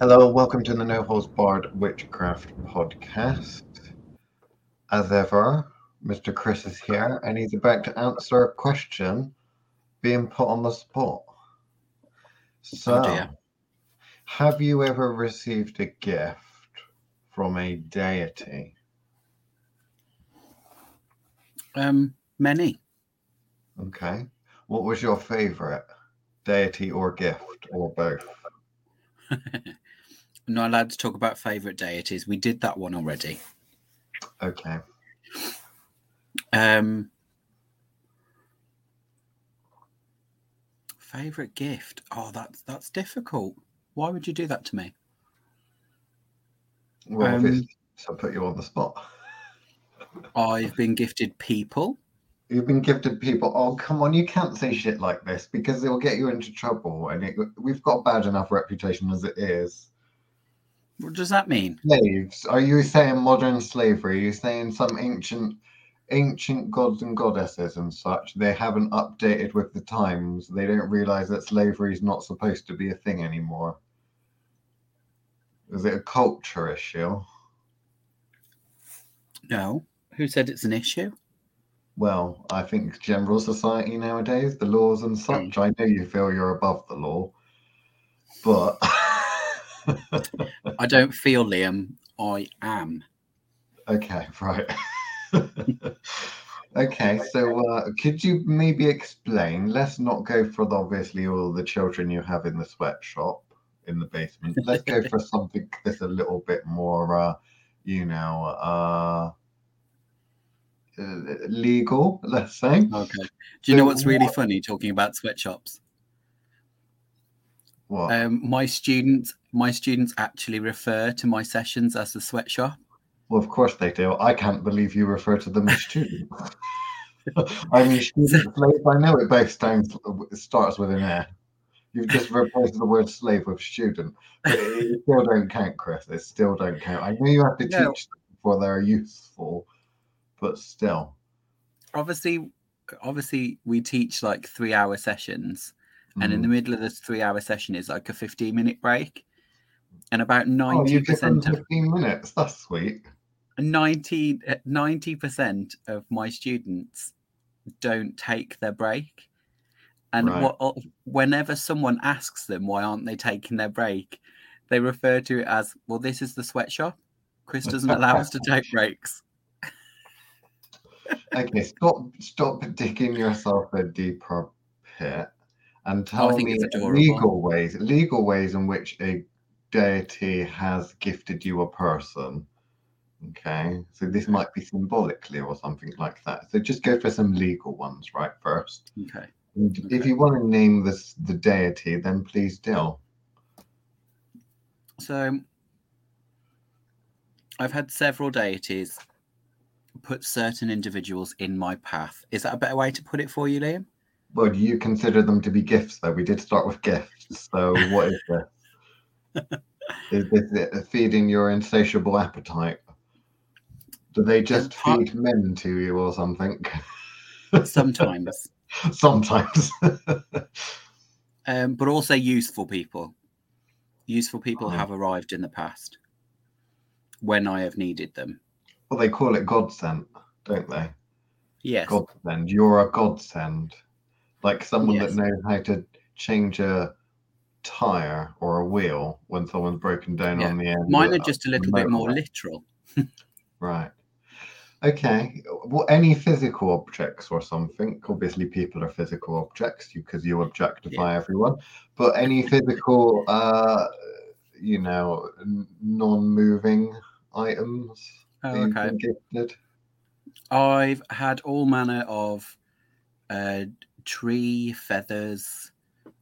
Hello, welcome to the No Holds Barred Witchcraft podcast. As ever, Mr. Chris is here and he's about to answer a question being put on the spot. So, Oh, have you ever received a gift from a deity? Um, many. Okay. What was your favorite deity or gift or both? I'm not allowed to talk about favorite deities. We did that one already. Okay. Um, favorite gift. Oh, that's that's difficult. Why would you do that to me? Well, Um, this so put you on the spot. I've been gifted people. You've been gifted people. Oh, come on! You can't say shit like this because it will get you into trouble, and it, we've got a bad enough reputation as it is. What does that mean? Slaves? Are you saying modern slavery? Are you saying some ancient, ancient gods and goddesses and such? They haven't updated with the times. They don't realize that slavery is not supposed to be a thing anymore. Is it a culture issue? No. Who said it's an issue? Well, I think general society nowadays, the laws and such. Hmm. I know you feel you're above the law, but I don't feel Liam. I am. okay, right. okay, so uh, could you maybe explain? Let's not go for the, obviously all the children you have in the sweatshop in the basement. Let's go for something that's a little bit more, uh, you know, uh, uh, legal. Let's say. Okay. Do you know what's really what- funny talking about sweatshops? What? Um, my students, my students actually refer to my sessions as the sweatshop. Well, of course they do. I can't believe you refer to them as students. I mean, student slave. I know it both it starts with an A. You've just replaced the word slave with student, but it, still don't count, Chris. It still don't count. I know you have to teach them before they're useful, but still. obviously obviously we teach like three hour sessions and in the Mm. middle of this three hour session is like a 15 minute break and about oh, you give 90% of fifteen minutes. That's sweet. 90 uh, 90% of my students don't take their break and Right. what uh, whenever someone asks them why aren't they taking their break they refer to it as well this is the sweatshop chris doesn't allow us to take breaks Okay, stop, stop digging yourself a deeper pit, and oh, tell think me legal ways, legal ways in which a deity has gifted you a person. Okay, so this might be symbolically or something like that. So just go for some legal ones, right? First, okay and if you want to name this the deity, then please do. So I've had several deities put certain individuals in my path. Is that a better way to put it for you, Liam? Well, do you consider them to be gifts, though? We did start with gifts. So what is this? is this feeding your insatiable appetite? Do they just part- feed men to you or something? Sometimes. Sometimes. um, but also useful people. Useful people Oh. have arrived in the past when I have needed them. well, they call it godsend, don't they? Yes. Godsend. You're a godsend. Like someone Yes. that knows how to change a tire or a wheel when someone's broken down Yeah. on the end. Mine are just a little bit more literal. Right. Okay. Well, any physical objects or something? Obviously, people are physical objects because you objectify everyone. But any physical, uh, you know, non-moving items Oh, okay. gifted? I've had all manner of uh, tree feathers,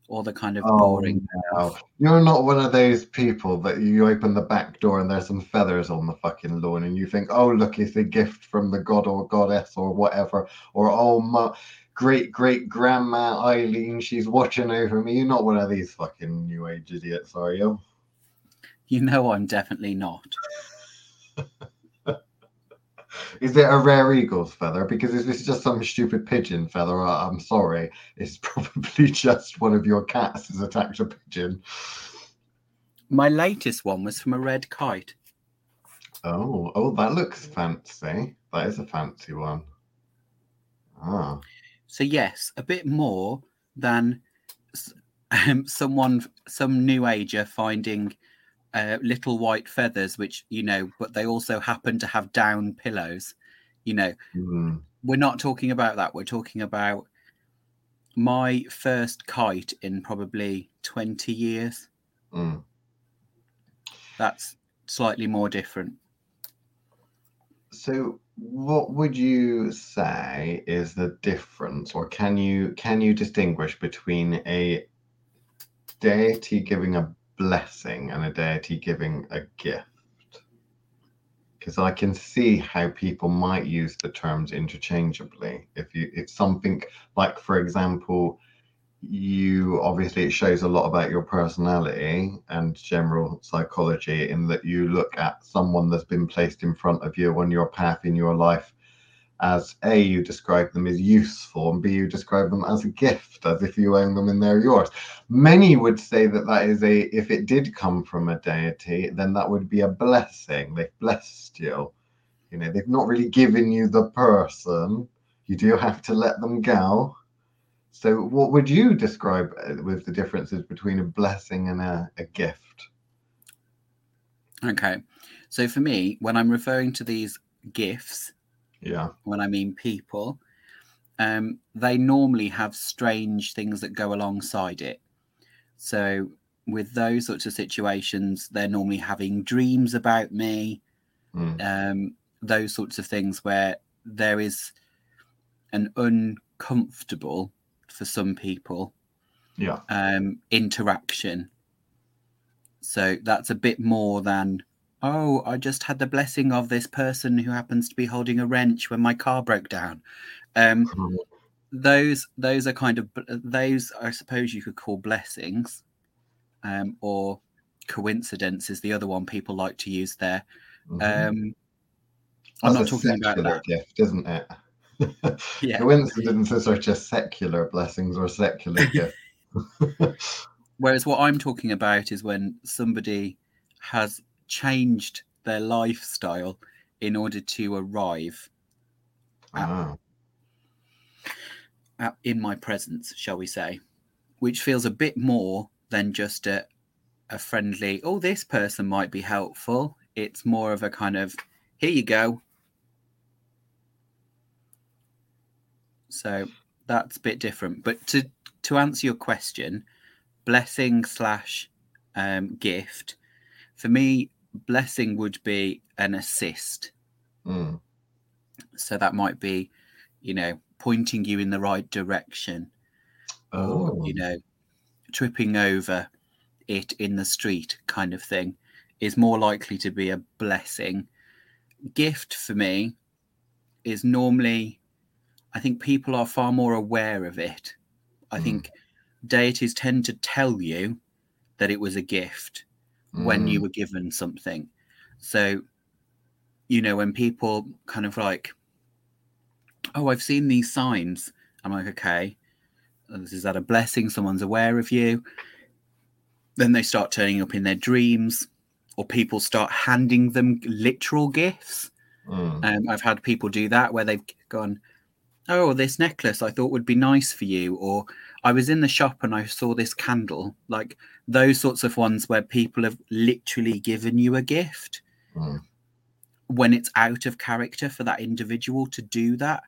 all the kind of Oh, boring no. stuff. You're not one of those people that you open the back door and there's some feathers on the fucking lawn and you think, oh, look, it's a gift from the god or goddess or whatever. Or, oh, my great great grandma Eileen, she's watching over me. You're not one of these fucking new age idiots, are you? You know, I'm definitely not. Is it a rare eagle's feather? Because if it's just some stupid pigeon feather, I- I'm sorry. It's probably just one of your cats has attacked a pigeon. My latest one was from a red kite. Oh, oh, that looks fancy. That is a fancy one. Ah, So yes, a bit more than um, someone, some new ager finding uh, little white feathers, which you know, but they also happen to have down pillows. You know, hmm, we're not talking about that. We're talking about my first kite in probably twenty years. mm. That's slightly more different. So, what would you say is the difference, or can you can you distinguish between a deity giving a blessing and a deity giving a gift? Because I can see how people might use the terms interchangeably. If you if something like, for example, you obviously it shows a lot about your personality and general psychology in that you look at someone that's been placed in front of you on your path in your life as a you describe them as useful and b you describe them as a gift as if you own them and they're yours. Many would say that that is a if it did come from a deity then that would be a blessing. They've blessed you. You know they've not really given you the person. You do have to let them go. So, what would you describe uh, with the differences between a blessing and a, a gift? Okay, so for me, when I'm referring to these gifts, Yeah. when I mean people, um, they normally have strange things that go alongside it. So, with those sorts of situations, they're normally having dreams about me, Mm. um, those sorts of things where there is an uncomfortable for some people Yeah. um, interaction. So that's a bit more than, oh, I just had the blessing of this person who happens to be holding a wrench when my car broke down. Um, Mm. those those are kind of those I suppose you could call blessings, um, or coincidence is the other one people like to use there. Mhm. Um, I'm That's not talking about that. gift, isn't it? Yeah. Coincidences are just secular blessings or secular gifts. Whereas what I'm talking about is when somebody has changed their lifestyle in order to arrive ah, at, in my presence, shall we say, which feels a bit more than just a, a friendly, oh, this person might be helpful. It's more of a kind of, here you go. So that's a bit different. But to, to answer your question, blessing slash um, gift, for me, blessing would be an assist. mm, So that might be, you know, pointing you in the right direction or, oh, you know, tripping over it in the street kind of thing is more likely to be a blessing. Gift for me is normally, I think people are far more aware of it. I Mm. think deities tend to tell you that it was a gift when you mm, were given something. So, you know, when people kind of like, oh, I've seen these signs, I'm like, okay, is that a blessing? Someone's aware of you. Then they start turning up in their dreams, or people start handing them literal gifts. mm, Um, I've had people do that where they've gone, Oh, this necklace I thought would be nice for you. Or I was in the shop and I saw this candle. Like those sorts of ones where people have literally given you a gift mm. when it's out of character for that individual to do that.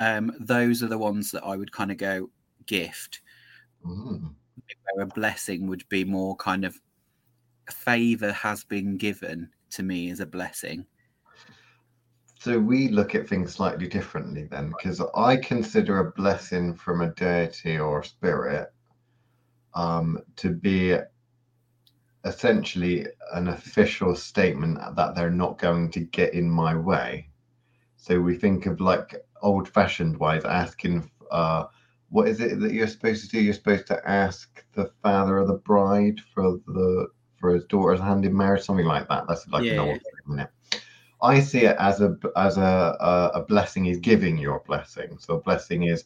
Um, those are the ones that I would kind of go gift, Mm. where a blessing would be more kind of a favor has been given to me as a blessing. So we look at things slightly differently then, because I consider a blessing from a deity or a spirit um, to be essentially an official statement that they're not going to get in my way. So we think of like old fashioned wise asking, uh, what is it that you're supposed to do? You're supposed to ask the father of the bride for the for his daughter's hand in marriage, something like that. That's like an Yeah. old thing, isn't it? I see it as a as a, a a blessing is giving your blessing. So a blessing is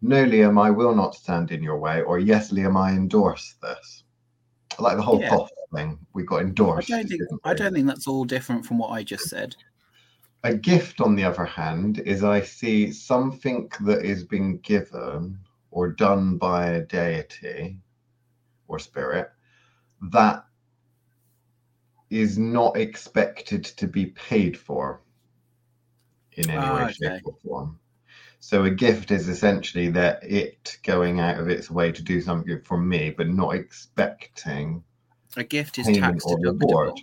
no, Liam, I will not stand in your way, or yes, Liam, I endorse this. Like the whole Yeah. Thing. We got I endorsed. don't think I don't think that's all different from what I just said. A gift, on the other hand, is I see something that is being given or done by a deity or spirit that is not expected to be paid for in any Ah, way, shape, or form. So a gift is essentially that it going out of its way to do something for me, but not expecting A gift is tax deductible.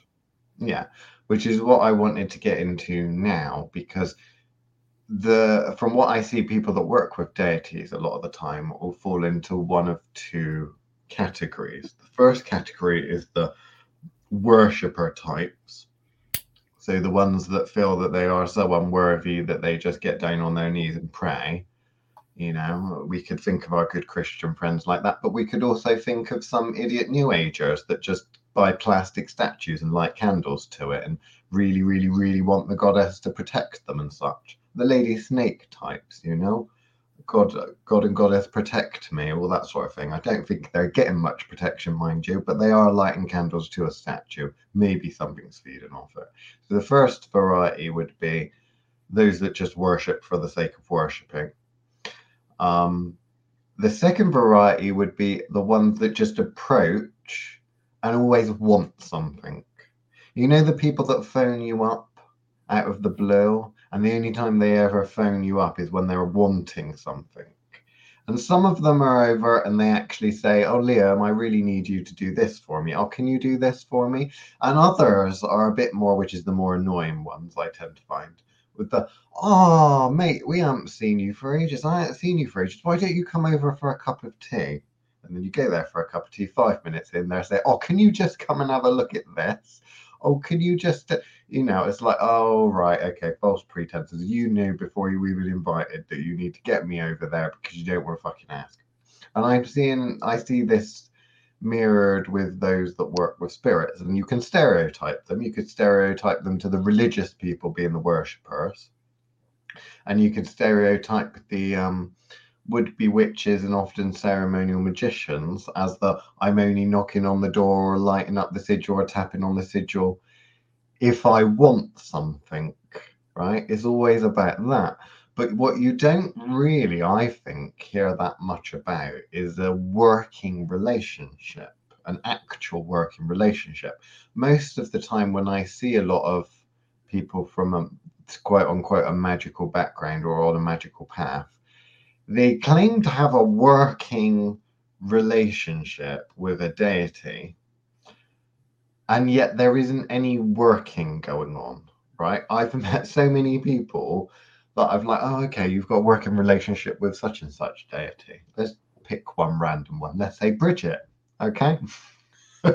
Yeah, which is what I wanted to get into now because the from what I see, people that work with deities a lot of the time will fall into one of two categories. The first category is the worshipper types. So the ones that feel that they are so unworthy that they just get down on their knees and pray. You know, we could think of our good Christian friends like that, but we could also think of some idiot New Agers that just buy plastic statues and light candles to it and really, really, really want the goddess to protect them and such. The Lady Snake types, you know, God, God and Goddess protect me, all that sort of thing. I don't think they're getting much protection, mind you, but they are lighting candles to a statue. Maybe something's feeding off it. So the first variety would be those that just worship for the sake of worshipping. Um, the second variety would be the ones that just approach and always want something. You know, the people that phone you up out of the blue, and the only time they ever phone you up is when they're wanting something. And some of them are over and they actually say, Oh, Liam, I really need you to do this for me. Oh, can you do this for me? And others are a bit more, which is the more annoying ones I tend to find, with the, Oh, mate, we haven't seen you for ages. I haven't seen you for ages. Why don't you come over for a cup of tea? And then you go there for a cup of tea, five minutes in there, say, Oh, can you just come and have a look at this? Oh, can you just, you know, it's like, oh, right, okay, false pretenses. You knew before you even invited that you need to get me over there because you don't want to fucking ask. And I'm seeing, I see this mirrored with those that work with spirits, and you can stereotype them. You could stereotype them to the religious people being the worshippers, and you can stereotype the um, would be witches and often ceremonial magicians as the I'm only knocking on the door or lighting up the sigil or tapping on the sigil if I want something, right? It's always about that. But what you don't really, I think, hear that much about is a working relationship, an actual working relationship. Most of the time, when I see a lot of people from a quote unquote a magical background or on a magical path, they claim to have a working relationship with a deity, and yet there isn't any working going on, right? I've met so many people that I've like, oh, okay, you've got a working relationship with such and such deity. Let's pick one random one. Let's say Bridget, okay?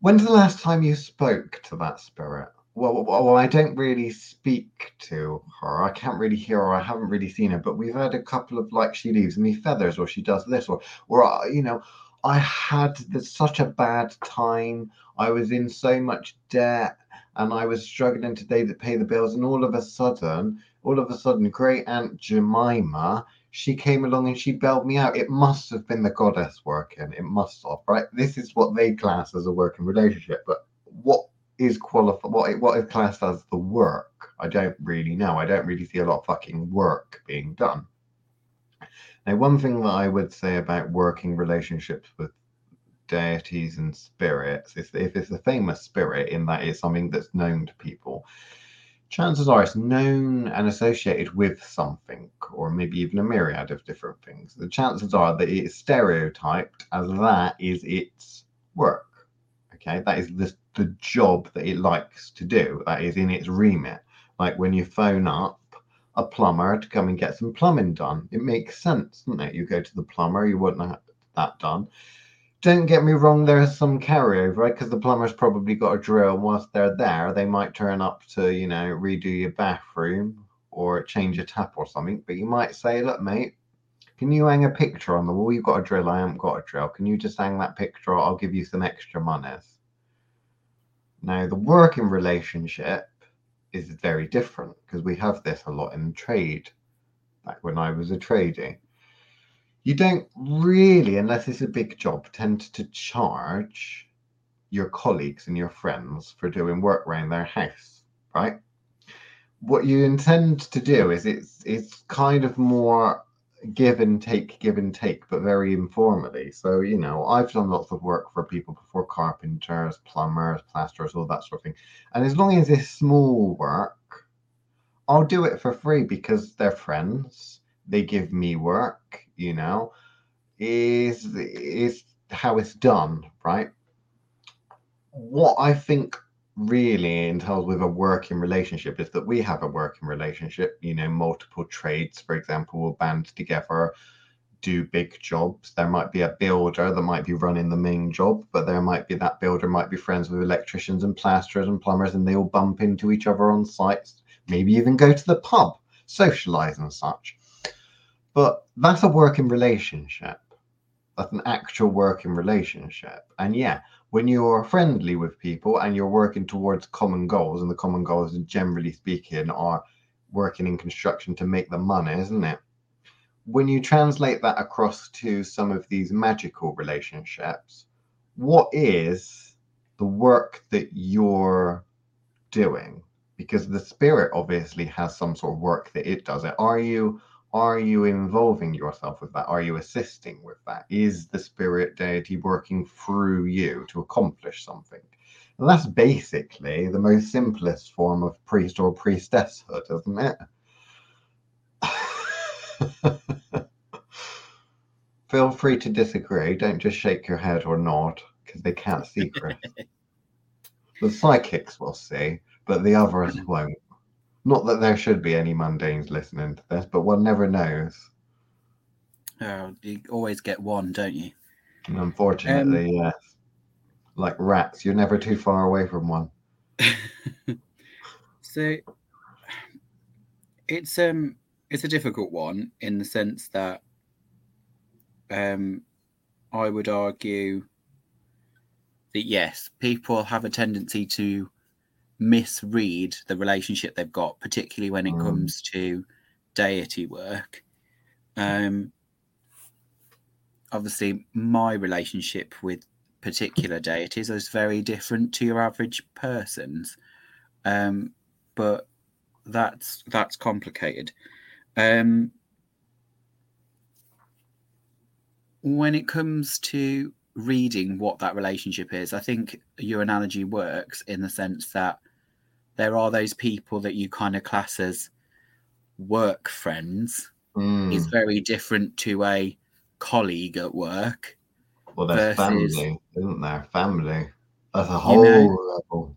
When's the last time you spoke to that spirit? Well, well, I don't really speak to her. I can't really hear her. I haven't really seen her, but we've had a couple of like she leaves me feathers, or she does this, or or uh, you know, I had such a bad time. I was in so much debt, and I was struggling to pay the, pay the bills, and all of a sudden, all of a sudden, great aunt Jemima, she came along and she bailed me out. It must have been the goddess working. It must have, right? This is what they class as a working relationship, but what is qualified what what is classed as the work. I don't really know. I don't really see a lot of fucking work being done. Now one thing that i would say about working relationships with deities and spirits is if it's a famous spirit in that it's something that's known to people chances are it's known and associated with something or maybe even a myriad of different things. The chances are that it's stereotyped as that is its work. Okay? That is the, the job that it likes to do that is in its remit like when you phone up a plumber to come and get some plumbing done it makes sense doesn't it you go to the plumber you want that- that done don't get me wrong there's some carryover right because the plumber's probably got a drill and whilst they're there they might turn up to you know redo your bathroom or change a tap or something but you might say look mate can you hang a picture on the wall? You've got a drill. I haven't got a drill. Can you just hang that picture? I'll give you some extra monies. Now, the working relationship is very different because we have this a lot in trade. Back when I was a tradie, you don't really, unless it's a big job, tend to charge your colleagues and your friends for doing work around their house, right? What you intend to do is it's it's kind of more give and take, give and take, but very informally. So, you know, I've done lots of work for people before carpenters, plumbers, plasterers, all that sort of thing. And as long as it's small work, I'll do it for free because they're friends. They give me work, you know, is is how it's done, right? What I think really entails with a working relationship is that we have a working relationship. You know, multiple trades, for example, will band together, do big jobs. There might be a builder that might be running the main job, but there might be that builder might be friends with electricians and plasterers and plumbers, and they all bump into each other on sites. Maybe even go to the pub, socialize and such. But that's a working relationship. That's an actual working relationship. And yeah, when you're friendly with people and you're working towards common goals, and the common goals, generally speaking, are working in construction to make the money, isn't it? When you translate that across to some of these magical relationships, what is the work that you're doing? Because the spirit obviously has some sort of work that it does. It are you are you involving yourself with that? Are you assisting with that? Is the spirit deity working through you to accomplish something? And that's basically the most simplest form of priest or priestesshood, isn't it? Feel free to disagree. Don't just shake your head or nod because they can't see Chris. the psychics will see, but the others won't. Not that there should be any mundanes listening to this, but one never knows. Oh, you always get one, don't you? Unfortunately, um, yes. Like rats, you're never too far away from one. so it's um it's a difficult one in the sense that um I would argue that yes, people have a tendency to misread the relationship they've got, particularly when it mm. comes to deity work. Um, obviously, my relationship with particular deities is very different to your average person's, um, but that's that's complicated. Um, when it comes to reading what that relationship is, I think your analogy works in the sense that there are those people that you kind of class as work friends mm. is very different to a colleague at work. Well, there's versus, family, isn't there? Family. That's a whole you know, level,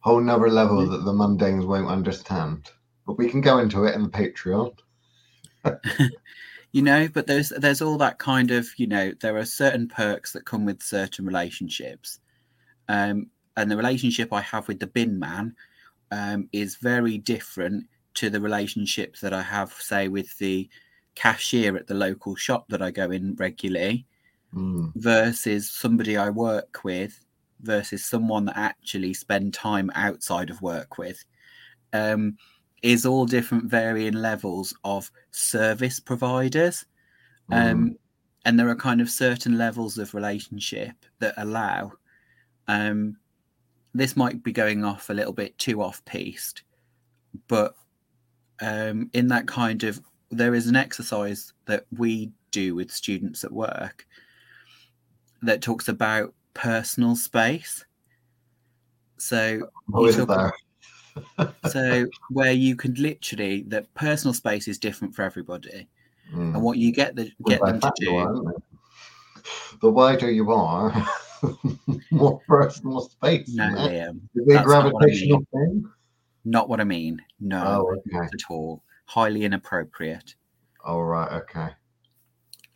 whole another level that the mundanes won't understand. But we can go into it in the Patreon. you know, but there's there's all that kind of, you know, there are certain perks that come with certain relationships. Um, and the relationship I have with the bin man um, is very different to the relationships that I have, say, with the cashier at the local shop that I go in regularly mm. versus somebody I work with versus someone that actually spend time outside of work with um, is all different varying levels of service providers. Mm. Um, and there are kind of certain levels of relationship that allow um, this might be going off a little bit too off piste, but um, in that kind of there is an exercise that we do with students at work that talks about personal space. So, so where you can literally that personal space is different for everybody, mm. and what you get the, get them to do. the wider you are, more personal space. No, Liam. Is it gravitational not thing? Not what I mean. No, oh, okay. not at all. Highly inappropriate. All right. Okay.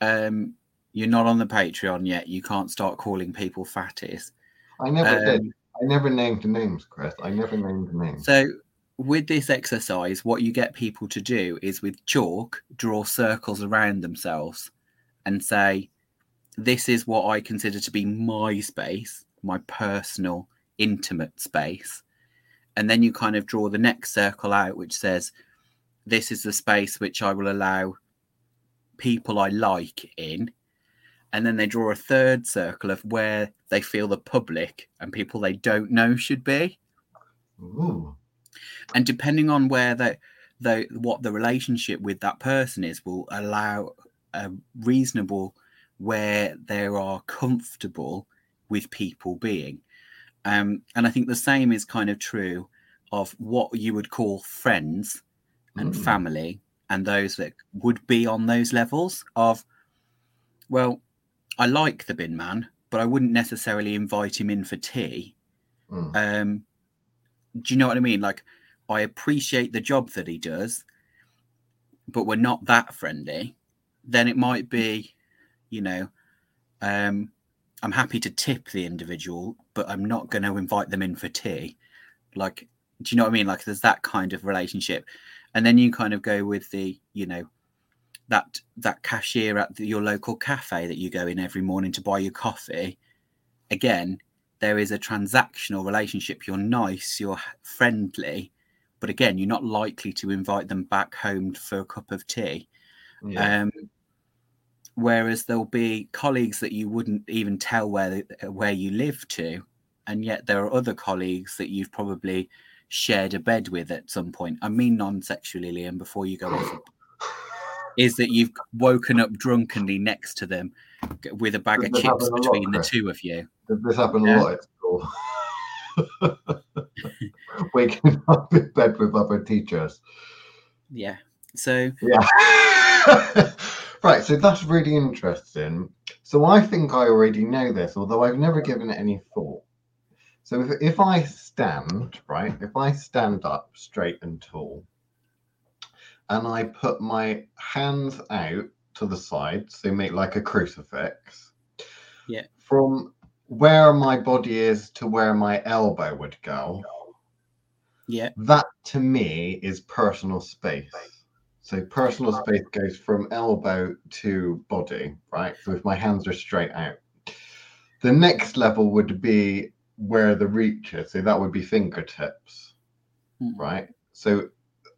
Um, you're not on the Patreon yet. You can't start calling people fatties. I never um, did. I never named names, Chris. I never named names. So with this exercise, what you get people to do is with chalk draw circles around themselves and say, this is what I consider to be my space, my personal, intimate space. And then you kind of draw the next circle out, which says, This is the space which I will allow people I like in. and then they draw a third circle of where they feel the public and people they don't know should be. Ooh. And depending on where they, the what the relationship with that person is, will allow a reasonable where they are comfortable with people being. Um, and I think the same is kind of true of what you would call friends and Mm. family and those that would be on those levels of, well, I like the bin man, but I wouldn't necessarily invite him in for tea. Mm. Um, do you know what I mean? Like, I appreciate the job that he does, but we're not that friendly. Then it might be, you know, um, I'm happy to tip the individual, but I'm not going to invite them in for tea. Like, do you know what I mean? Like, there's that kind of relationship, and then you kind of go with the, you know, that that cashier at the, your local cafe that you go in every morning to buy your coffee. Again, there is a transactional relationship. You're nice, you're friendly, but again, you're not likely to invite them back home for a cup of tea. Yeah. Um, whereas there'll be colleagues that you wouldn't even tell where where you live to, and yet there are other colleagues that you've probably shared a bed with at some point. I mean, non-sexually, Liam. Before you go off, is that you've woken up drunkenly next to them with a bag of Does chips a lot, between the two of you. Does this happen Yeah. a lot at school? Waking up in bed with other teachers. Yeah. So Yeah. right, so that's really interesting. So I think I already know this, although I've never given it any thought. So if, if I stand, right, if I stand up straight and tall, and I put my hands out to the side, so make like a crucifix. Yeah. From where my body is to where my elbow would go, yeah, that to me is personal space. So personal space goes from elbow to body, right? So if my hands are straight out. The next level would be where the reach is. So that would be fingertips, Mm. right? So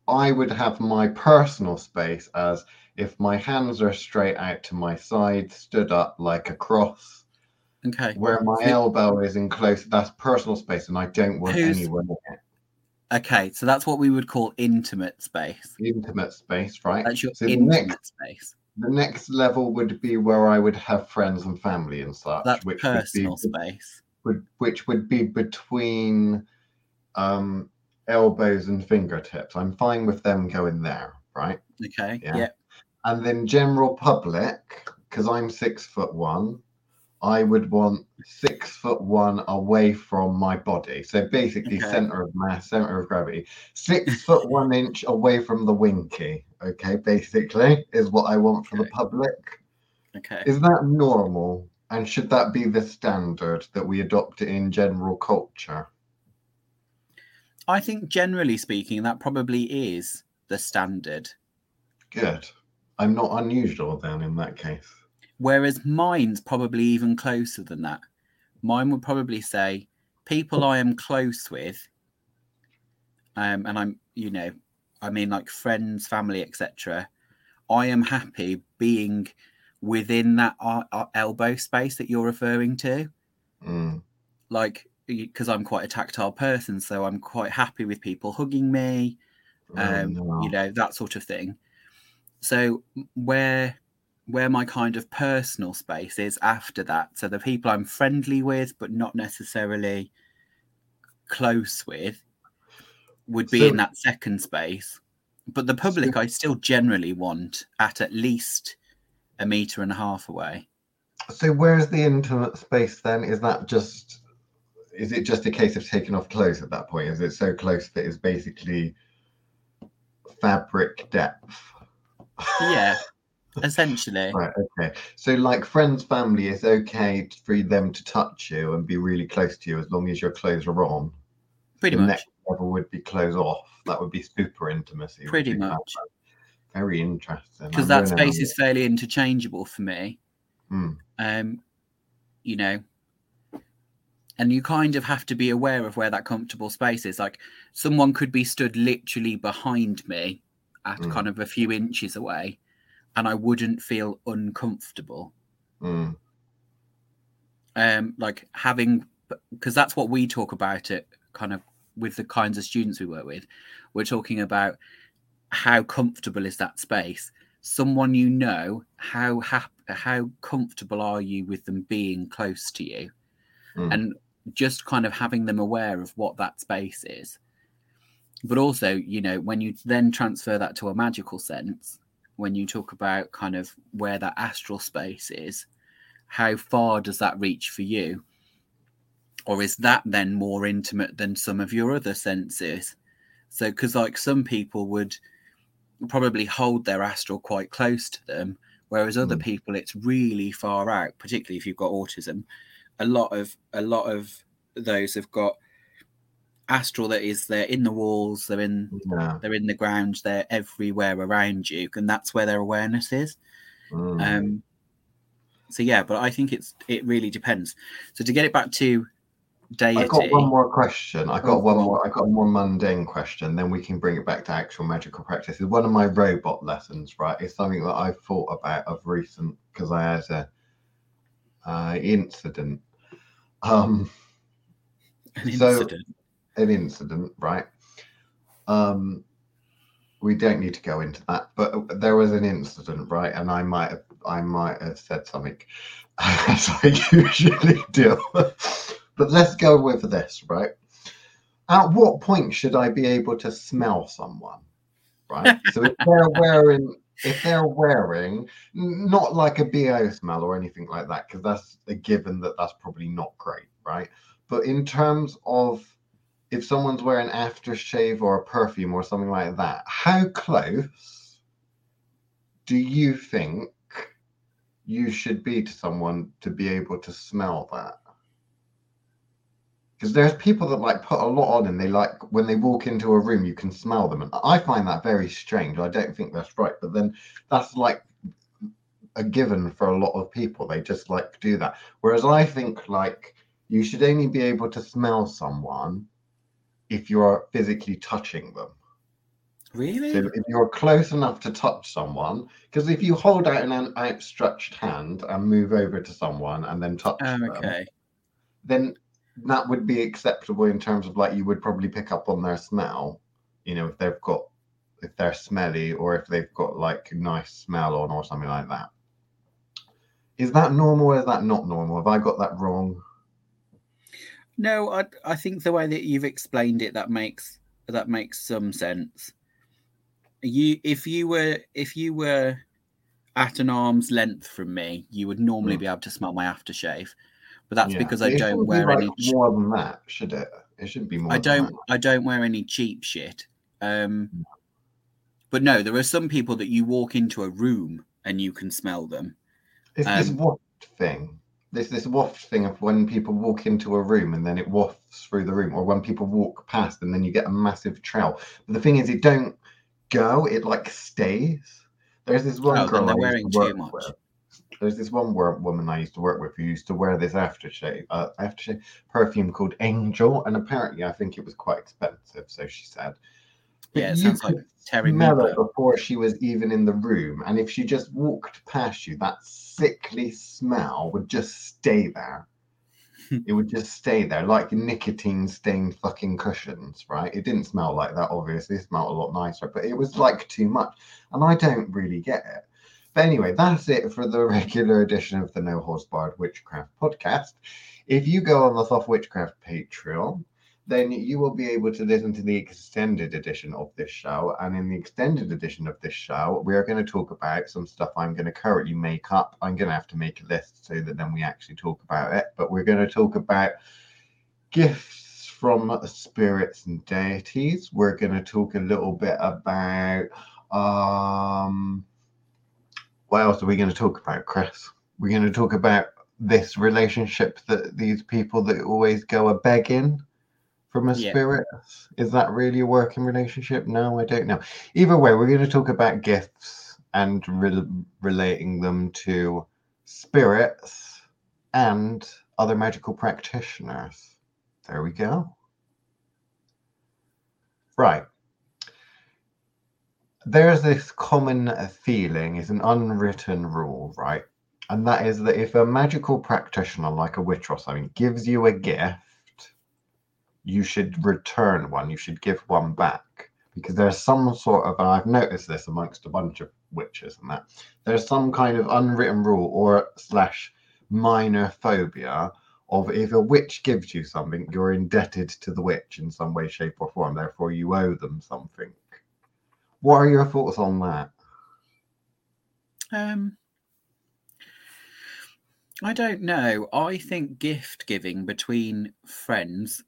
I would have my personal space as if my hands are straight out to my side, stood up like a cross, okay. where my elbow is in close, that's personal space, and I don't want Who's- anyone in it. Okay, so that's what we would call intimate space. Intimate space, right? That's your So the intimate next space. the next level would be where I would have friends and family and such, That's which personal would be space. would, which would be between um, elbows and fingertips. I'm fine with them going there, right? Okay. Yeah. Yeah. And then general public, because I'm six foot one, I would want six foot one away from my body. So basically, Okay. center of mass, center of gravity, six foot one inch away from the winky. Okay, basically, is what I want for the public. Okay. Is that normal? And should that be the standard that we adopt in general culture? I think generally speaking, that probably is the standard. Good. I'm not unusual then in that case. Whereas mine's probably even closer than that. Mine would probably say people I am close with, um, and I'm, you know, I mean like friends, family, etc. I am happy being within that uh, uh, elbow space that you're referring to. Mm. Like, because I'm quite a tactile person, so I'm quite happy with people hugging me, Oh, um, no. you know that sort of thing so where where my kind of personal space is after that so the people i'm friendly with but not necessarily close with would be So- in that second space but the public i still generally want at at least a meter and a half away So where's the intimate space then? Is that just is it just a case of taking off clothes at that point? Is it so close that it's basically fabric depth? yeah essentially Right, okay. So like friends, family, it's okay for them to touch you and be really close to you as long as your clothes are on. pretty the much next level would be clothes off. That would be super intimacy. pretty much Very interesting. because that space is fairly interchangeable for me Hmm. um you know and you kind of have to be aware of where that comfortable space is like someone could be stood literally behind me at Mm. kind of a few inches away and i wouldn't feel uncomfortable Mm. Um, like having because that's what we talk about it kind of with the kinds of students we work with. We're talking about how comfortable is that space. Someone you know, how hap- how comfortable are you with them being close to you, Mm. and just kind of having them aware of what that space is. But also, you know, when you then transfer that to a magical sense, when you talk about kind of where that astral space is, how far does that reach for you? Or is that then more intimate than some of your other senses? So, because like some people would probably hold their astral quite close to them, whereas other Mm. people it's really far out, particularly if you've got autism. A lot of a lot of those have got astral that is they're in the walls, they're in Yeah. they're in the ground, they're everywhere around you, and that's where their awareness is. Mm. Um, so yeah, but I think it's it really depends. So to get it back to deity, I got one more question. I Oh, got one more. I got one more mundane question. Then we can bring it back to actual magical practices. One of my robot lessons, right, is something that I've thought about of recent because I had a uh, incident. Um, an so- incident. An incident, right? Um, we don't need to go into that, but there was an incident, right? And I might have, I might have said something, as I usually do. but let's go with this, right? At what point should I be able to smell someone? Right. So if they're wearing, if they're wearing, not like a bo smell or anything like that, because that's a given that that's probably not great, right? But in terms of if someone's wearing aftershave or a perfume or something like that, how close do you think you should be to someone to be able to smell that? Because there's people that like put a lot on and they like when they walk into a room, you can smell them. And I find that very strange. I don't think that's right. But then that's like a given for a lot of people. They just like do that. Whereas I think like you should only be able to smell someone if you're physically touching them. Really? So if you're close enough to touch someone, because if you hold out an outstretched hand and move over to someone and then touch Oh, them, okay. then that would be acceptable in terms of like you would probably pick up on their smell. You know, if they've got if they're smelly or if they've got like a nice smell on or something like that. Is that normal or is that not normal? Have I got that wrong? No, I I think the way that you've explained it that makes that makes some sense. You if you were if you were at an arm's length from me, you would normally Mm. be able to smell my aftershave. But that's Yeah. because I It don't shouldn't be, wear like, any more than that, should it? It shouldn't be more. I don't that. I don't wear any cheap shit. Um Mm. but no, there are some people that you walk into a room and you can smell them. It's this Um, waft thing. There's this waft thing of when people walk into a room and then it wafts through the room, or when people walk past and then you get a massive trail. But the thing is, it don't go; it like stays. There's this one Oh, girl they're wearing to too much. with. There's this one woman I used to work with who used to wear this aftershave, uh, aftershave perfume called Angel, and apparently I think it was quite expensive. So she said. But Yeah, it sounds like Terry smell it before she was even in the room. And if she just walked past you, that sickly smell would just stay there. it would just stay there, like nicotine stained fucking cushions, right? It didn't smell like that, obviously. It smelled a lot nicer, but it was like too much. And I don't really get it. But anyway, that's it for the regular edition of the No Holds Barred Witchcraft podcast. If you go on the Soft Witchcraft Patreon, then you will be able to listen to the extended edition of this show. And in the extended edition of this show, we are going to talk about some stuff I'm going to currently make up. I'm going to have to make a list so that then we actually talk about it. But we're going to talk about gifts from spirits and deities. We're going to talk a little bit about um what else are we going to talk about, Chris? We're going to talk about this relationship that these people that always go a begging from a Yeah. spirit. Is that really a working relationship? No, I don't know. Either way, we're going to talk about gifts and rel relating them to spirits and other magical practitioners. There we go. Right. There's this common feeling, it's an unwritten rule, right? and that is that if a magical practitioner like a witch or something gives you a gift, you should return one. You should give one back because there's some sort of, and I've noticed this amongst a bunch of witches and that there's some kind of unwritten rule or slash minor phobia of if a witch gives you something, you're indebted to the witch in some way, shape, or form. Therefore, you owe them something. What are your thoughts on that? Um, I don't know. I think gift giving between friends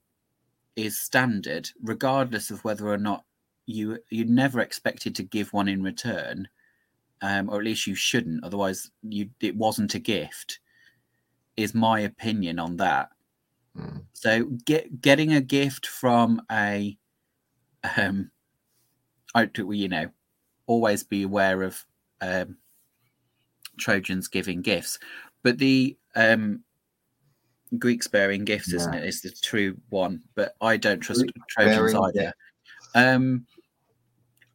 is standard, regardless of whether or not you you never expected to give one in return, um, or at least you shouldn't. Otherwise, you it wasn't a gift. Is my opinion on that. Hmm. So get getting a gift from a um, I do you know, always be aware of um Trojans giving gifts, but the um Greek bearing gifts, isn't Yeah. it? Is the true one, but I don't trust Greek Trojans either. Um,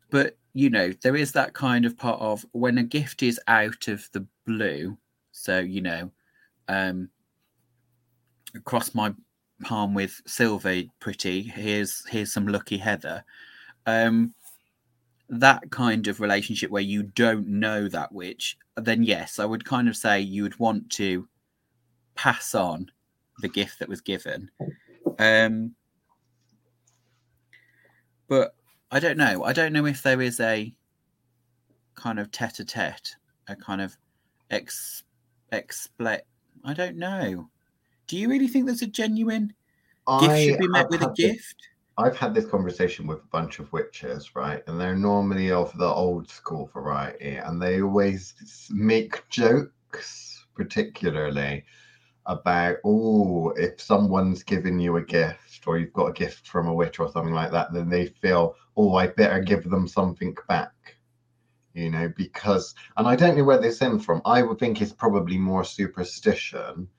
but you know, there is that kind of part of when a gift is out of the blue. So you know, um, across my palm with silver, pretty. Here's here's some lucky heather. Um, that kind of relationship where you don't know that witch, then yes, I would kind of say you would want to pass on the gift that was given. Um, but I don't know. I don't know if there is a kind of tete a tete, a kind of ex explet. I don't know. Do you really think there's a genuine gift I should be met with a this- gift? I've had this conversation with a bunch of witches, right? And they're normally of the old school variety, and they always make jokes, particularly about, oh, if someone's given you a gift or you've got a gift from a witch or something like that, then they feel, oh, I better give them something back. You know, because, and I don't know where this stems from. I would think it's probably more superstition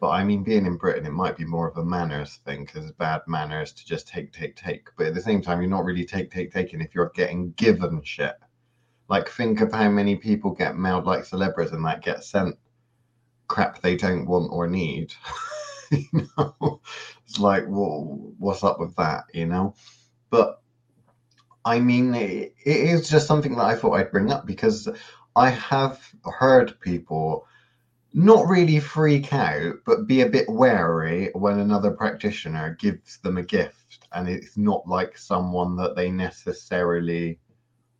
but I mean, being in Britain, it might be more of a manners thing because it's bad manners to just take, take, take. But at the same time, you're not really take, take, taking if you're getting given shit. Like, think of how many people get mailed like celebrities and that get sent crap they don't want or need. you know, it's like, well, what's up with that? You know, but I mean, it, it is just something that I thought I'd bring up because I have heard people not really freak out, but be a bit wary when another practitioner gives them a gift and it's not like someone that they necessarily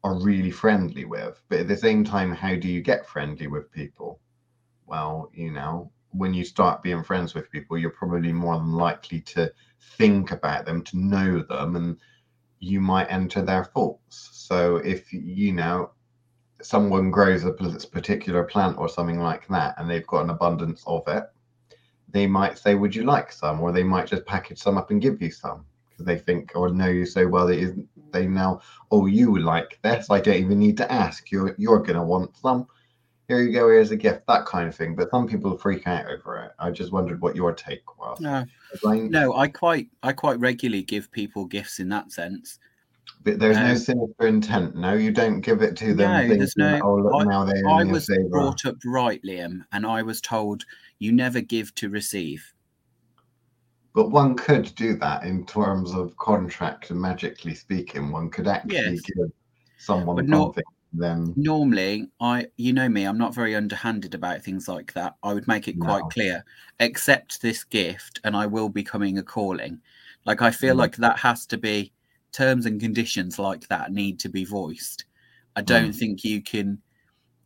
are really friendly with. But at the same time, how do you get friendly with people? Well, you know, when you start being friends with people, you're probably more than likely to think about them, to know them, and you might enter their faults. So if you know someone grows a particular plant or something like that and they've got an abundance of it, they might say, Would you like some? Or they might just package some up and give you some because they think oh, or know you so well that they know, Oh, you like this. I don't even need to ask. You're, you're going to want some. Here you go. Here's a gift, that kind of thing. But some people freak out over it. I just wondered what your take was. No, Elaine? no. I quite, I quite regularly give people gifts in that sense. But there's no Um, sinister intent. No, you don't give it to them. No, there's no- Oh, look, I- now they I owe me a was favour." brought up right, Liam, and I was told you never give to receive. But one could do that in terms of contract and magically speaking. One could actually Yes. give someone But not- something. Then Normally, I, you know me, I'm not very underhanded about things like that. I would make it quite No. clear. Accept this gift, and I will be coming a calling. Like I feel Mm. like that has to be terms and conditions like that need to be voiced. I don't think you can.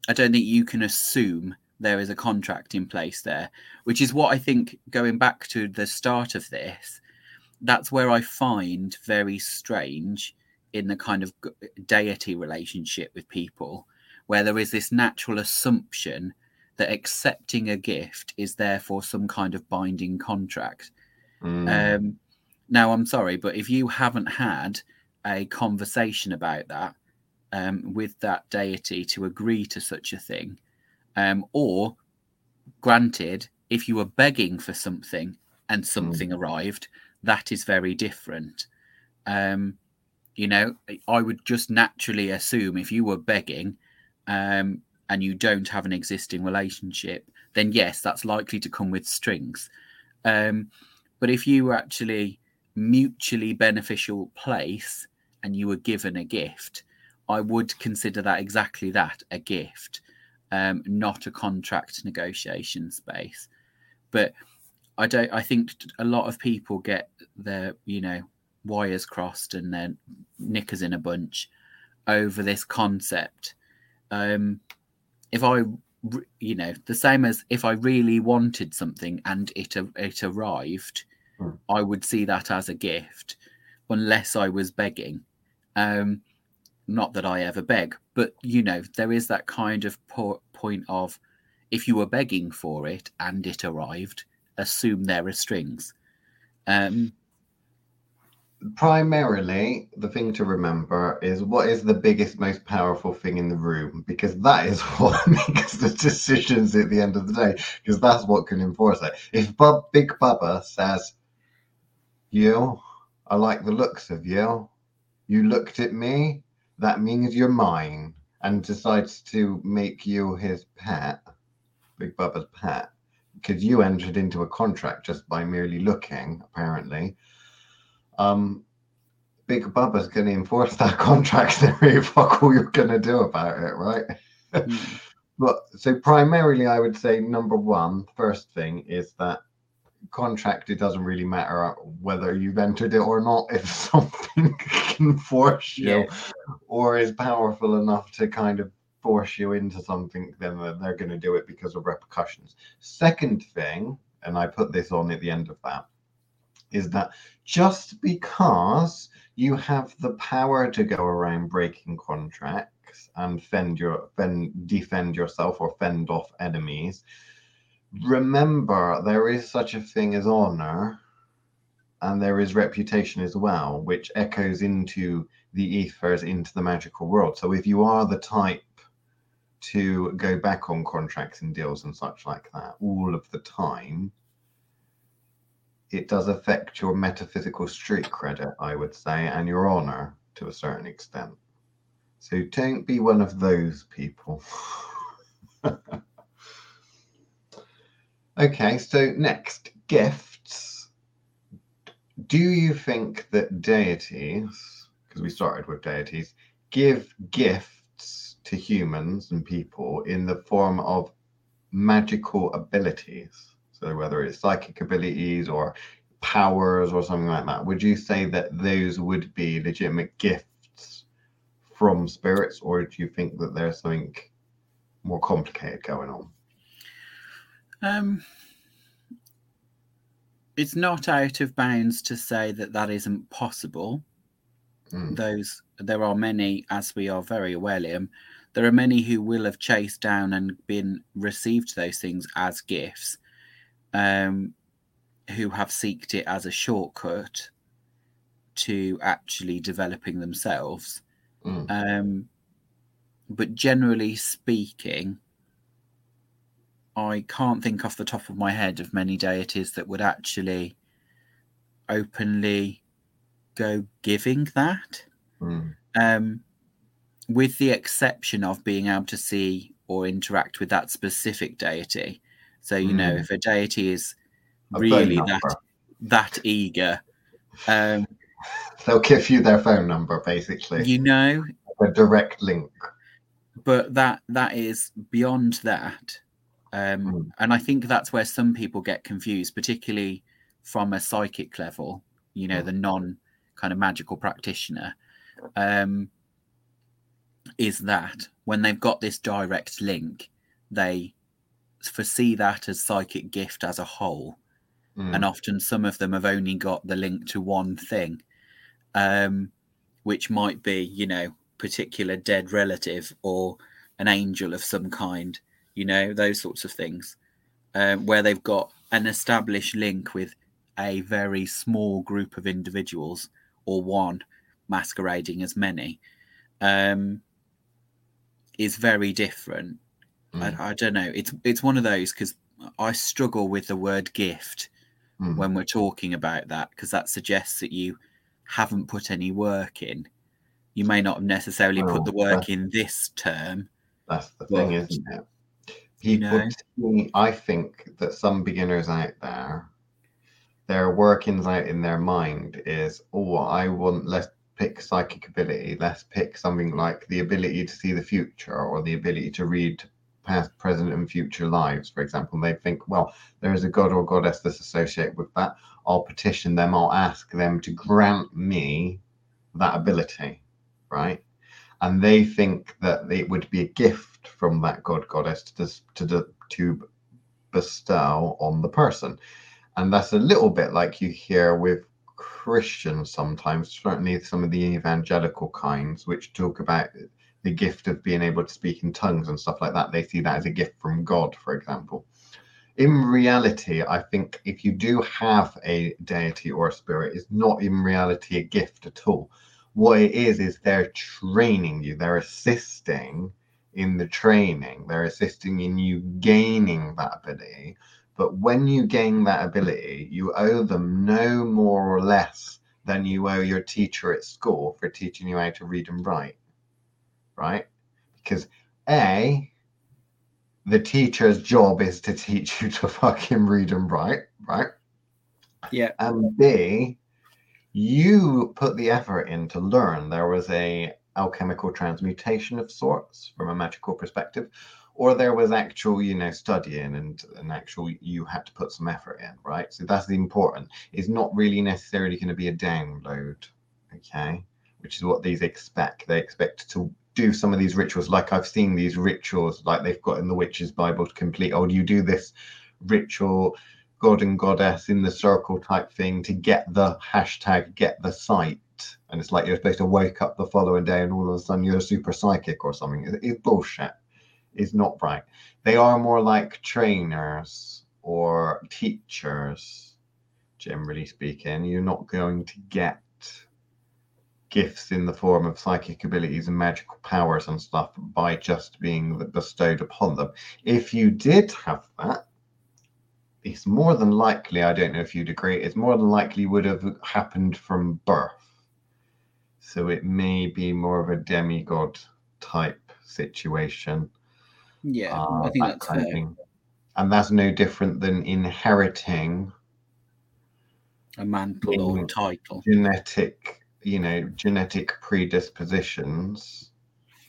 I don't think you can assume there is a contract in place there, which is what I think. Going back to the start of this, that's where I find very strange in the kind of deity relationship with people, where there is this natural assumption that accepting a gift is therefore some kind of binding contract. mm, Um, now, I'm sorry, but if you haven't had a conversation about that um, with that deity to agree to such a thing, um, or granted, if you were begging for something and something arrived, that is very different. Um, you know, I would just naturally assume if you were begging, um, and you don't have an existing relationship, then yes, that's likely to come with strings. Um, but if you were actually mutually beneficial place and you were given a gift, I would consider that exactly that a gift, um, not a contract negotiation space. But I don't. I think a lot of people get their you know wires crossed and their knickers in a bunch over this concept. Um, if I, you know, the same as if I really wanted something and it it arrived, hmm. I would see that as a gift, unless I was begging. Um, not that I ever beg, but you know, there is that kind of po- point of if you were begging for it and it arrived, assume there are strings. Um, Primarily, the thing to remember is what is the biggest, most powerful thing in the room, because that is what makes the decisions at the end of the day, because that's what can enforce it. If Bob, Big Bubba says, You, I like the looks of you, you looked at me, that means you're mine, and decides to make you his pet, Big Bubba's pet, because you entered into a contract just by merely looking, apparently. Um, Big Bubba's going to enforce that contract. There really fuck all you're going to do about it, right? Mm. but so primarily, I would say number one, first thing is that contract, it doesn't really matter whether you've entered it or not. If something can force you yeah. or is powerful enough to kind of force you into something, then they're going to do it because of repercussions. Second thing, and I put this on at the end of that, is that just because you have the power to go around breaking contracts and fend your fend, defend yourself or fend off enemies remember there is such a thing as honor and there is reputation as well, which echoes into the ethers, into the magical world. So if you are the type to go back on contracts and deals and such like that all of the time, it does affect your metaphysical street credit, I would say, and your honor to a certain extent. So don't be one of those people. Okay, so next, gifts. Do you think that deities, because we started with deities, give gifts to humans and people in the form of magical abilities? So whether it's psychic abilities or powers or something like that, would you say that those would be legitimate gifts from spirits, or do you think that there's something more complicated going on? Um, it's not out of bounds to say that that isn't possible. Mm. Those there are many, as we are very aware, Liam. There are many who will have chased down and been received those things as gifts, um, who have seeked it as a shortcut to actually developing themselves. Mm. Um, but generally speaking, I can't think off the top of my head of many deities that would actually openly go giving that. Mm. Um, with the exception of being able to see or interact with that specific deity. So, you mm. know, hmm. if a deity is really that that eager, um, they'll give you their phone number basically. You know, a direct link. But that that is beyond that. Um, mm. And I think that's where some people get confused, particularly from a psychic level, you know, mm. the non kind of magical practitioner, um, is that when they've got this direct link, they foresee that as psychic gift as a whole. Mm. And often some of them have only got the link to one thing, um, which might be, you know, particular dead relative or an angel of some kind you know, those sorts of things, um, where they've got an established link with a very small group of individuals or one masquerading as many, um, is very different. Mm. I, I, don't know. It's it's one of those because I struggle with the word gift mm. when we're talking about that because that suggests that you haven't put any work in. You may not have necessarily oh, put the work in this term, That's the thing, isn't it? People, know. see- I think that some beginners out there, their workings out in their mind is, oh, I want, let's pick psychic ability. Let's pick something like the ability to see the future or the ability to read past, present, and future lives, for example. They think, well, there is a god or goddess that's associated with that. I'll petition them, I'll ask them to grant me that ability, right? And they think that it would be a gift from that god goddess to to to bestow on the person, and that's a little bit like you hear with Christians sometimes. Certainly, some of the evangelical kinds, which talk about the gift of being able to speak in tongues and stuff like that. They see that as a gift from God, for example in reality, I think if you do have a deity or a spirit, it's not in reality a gift at all. What it is, is they're training you, they're assisting in the training, they're assisting in you gaining that ability. But when you gain that ability, you owe them no more or less than you owe your teacher at school for teaching you how to read and write. Right? Because A, the teacher's job is to teach you to fucking read and write, right? Yeah. And B, you put the effort in to learn. There was a alchemical transmutation of sorts from a magical perspective, or there was actual, you know, studying and an actual you had to put some effort in, right? So that's the important. It's not really necessarily going to be a download, okay? Which is what these expect. They expect to do some of these rituals. Like i've seen these rituals like they've got in the witch's bible to complete. Oh you do this ritual god and goddess in the circle type thing to get the hashtag get the sight and it's like you're supposed to wake up the following day and all of a sudden you're super psychic or something. It- it's bullshit. It's not right. They are more like trainers or teachers generally speaking. You're not going to get gifts in the form of psychic abilities and magical powers and stuff by just being bestowed upon them. If you did have that, it's more than likely, I don't know if you'd agree, it's more than likely would have happened from birth. So it may be more of a demigod type situation. Yeah, uh, I think that that's fair. thing. And that's no different than inheriting A mantle or a title. genetic you know genetic predispositions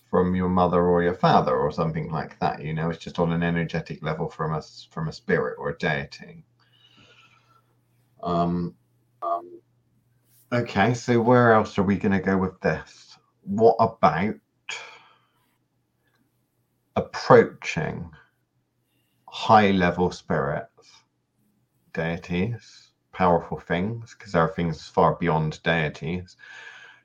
from your mother or your father or something like that you know it's just on an energetic level from a s- from a spirit or a deity. Um, um okay so where else are we going to go with this? What about approaching high level spirits deities powerful things because there are things far beyond deities.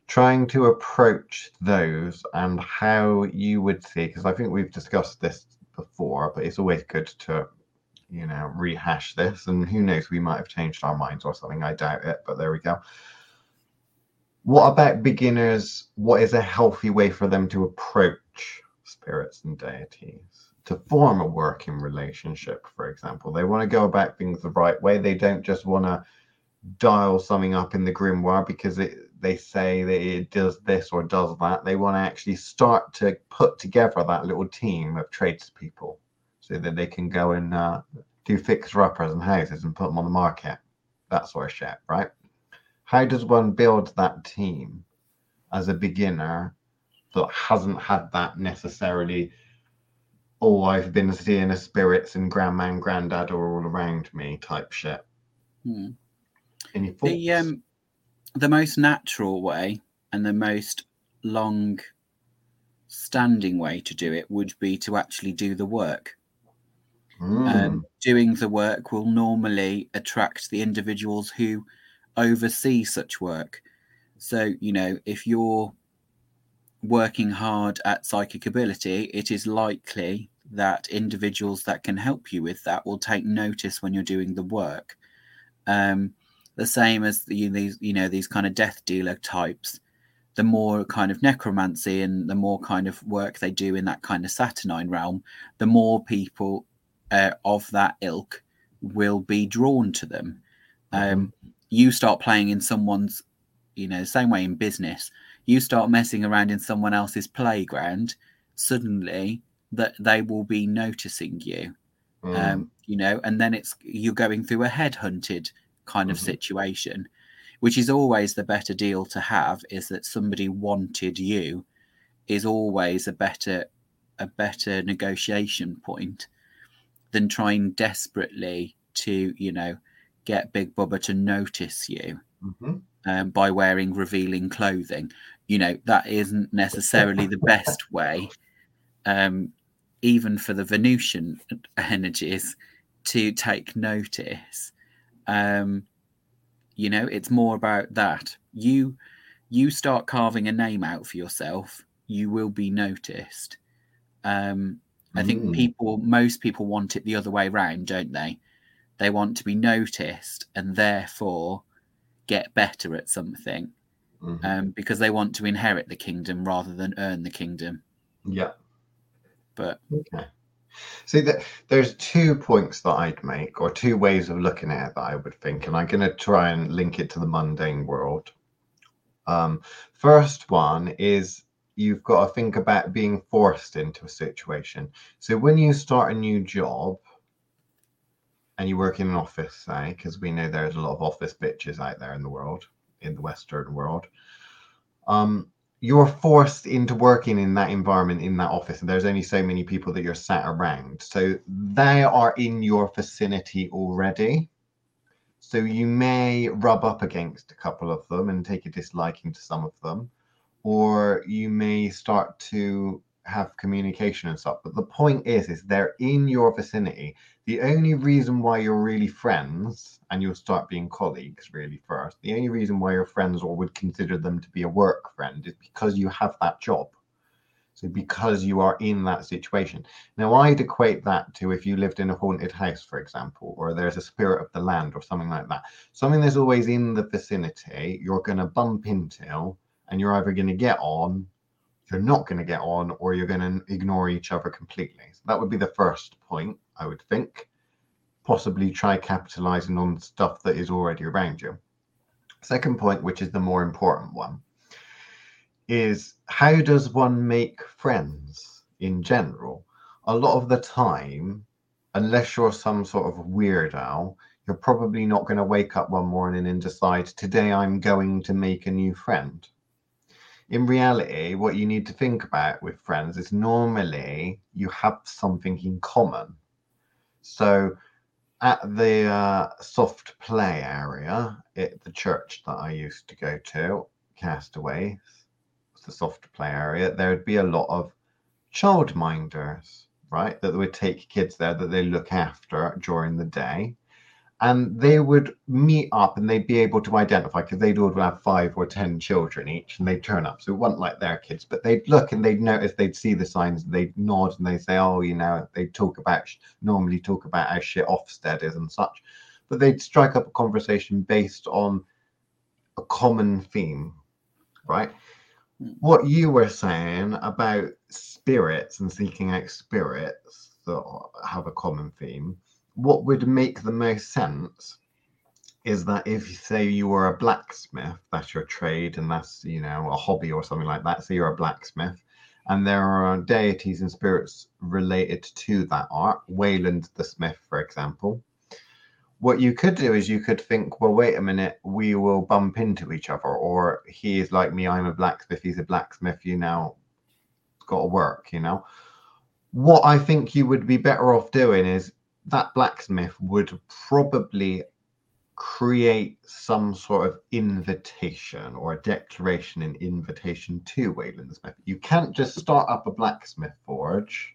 Trying to approach those and how you would see because i think we've discussed this before but it's always good to you know rehash this and who knows we might have changed our minds or something i doubt it but there we go. What about beginners? What is a healthy way for them to approach spirits and deities to form a working relationship for example. They want to go about things the right way. They don't just want to dial something up in the grimoire because it, they say that it does this or does that. They want to actually start to put together that little team of tradespeople so that they can go and uh, do fixer uppers and houses and put them on the market. That sort of shit right? How does one build that team as a beginner that hasn't had that necessarily oh i've been seeing the spirits and grandma and granddad are all around me type shit Hmm. any thoughts The um, the most natural way and the most long standing way to do it would be to actually do the work. Mm, Um, doing the work will normally attract the individuals who oversee such work. So, you know, if you're working hard at psychic ability, it is likely that individuals that can help you with that will take notice when you're doing the work. Um, the same as the, these, you know, these kind of death dealer types. The more kind of necromancy and the more kind of work they do in that kind of saturnine realm, the more people uh, of that ilk will be drawn to them. Um, you start playing in someone's, you know, same way in business. You start messing around in someone else's playground. Suddenly, that they will be noticing you. Mm. Um, you know, and then it's you're going through a headhunted kind of Mhm. situation, which is always the better deal to have. Is that somebody wanted you is always a better a better negotiation point than trying desperately to you know get Big Bubba to notice you Mhm. Um, by wearing revealing clothing. You know, that isn't necessarily the best way, um, even for the Venusian energies, to take notice. Um, you know, it's more about that. You you start carving a name out for yourself, you will be noticed. Um, I think Mm. people, most people want it the other way round, don't they? They want to be noticed and therefore get better at something Mhm. um, because they want to inherit the kingdom rather than earn the kingdom. yeah. But Okay. See that there's two points that I'd make, or two ways of looking at it that I would think, and I'm going to try and link it to the mundane world. Um, first one is you've got to think about being forced into a situation. So when you start a new job and you work in an office, say, because we know there's a lot of office bitches out there in the world, in the Western world. Um, you're forced into working in that environment in that office and there's only so many people that you're sat around. So they are in your vicinity already. So you may rub up against a couple of them and take a disliking to some of them or you may start to have communication and stuff but the point is is they're in your vicinity. The only reason why you're really friends and you'll start being colleagues really first the only reason why you're friends or would consider them to be a work friend is because you have that job. So because you are in that situation. Now i'd equate that to if you lived in a haunted house for example or there's a spirit of the land or something like that. Something that's always in the vicinity you're going to bump into and you're either going to get on you're not going to get on or you're going to ignore each other completely so that would be the first point i would think possibly try capitalizing on stuff that is already around you. Second point, which is the more important one, is how does one make friends in general? A lot of the time, unless you're some sort of weirdo, you're probably not going to wake up one morning and decide, today I'm going to make a new friend. In reality, what you need to think about with friends is normally you have something in common. So, at the uh, soft play area at the church that I used to go to, Castaways, the soft play area, there would be a lot of childminders, right? That would take kids there that they look after during the day. And they would meet up and they'd be able to identify because they'd all have five or 10 children each and they'd turn up. So it wasn't like their kids, but they'd look and they'd notice, they'd see the signs, they'd nod and they'd say, oh, you know, they'd talk about, normally talk about how shit Ofsted is and such. But they'd strike up a conversation based on a common theme, right? What you were saying about spirits and seeking out spirits that have a common theme what would make the most sense is that if say you were a blacksmith that's your trade and that's you know a hobby or something like that so you're a blacksmith and there are deities and spirits related to that art wayland the smith for example what you could do is you could think well wait a minute we will bump into each other or he is like me i'm a blacksmith he's a blacksmith you know got to work you know? What i think you would be better off doing is that blacksmith would probably create some sort of invitation or a declaration and invitation to Wayland Smith. You can't just start up a blacksmith forge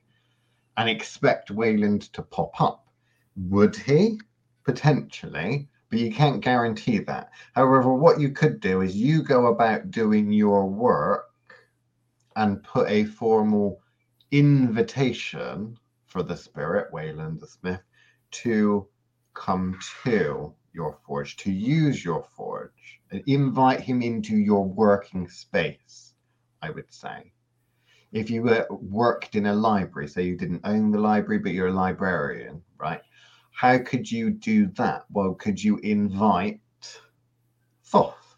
and expect Wayland to pop up. Would he? Potentially, but you can't guarantee that. However, what you could do is you go about doing your work and put a formal invitation for the spirit, Wayland the Smith, to come to your forge, to use your forge, and invite him into your working space, I would say. If you were, worked in a library, say you didn't own the library, but you're a librarian, right? How could you do that? Well, could you invite Thoth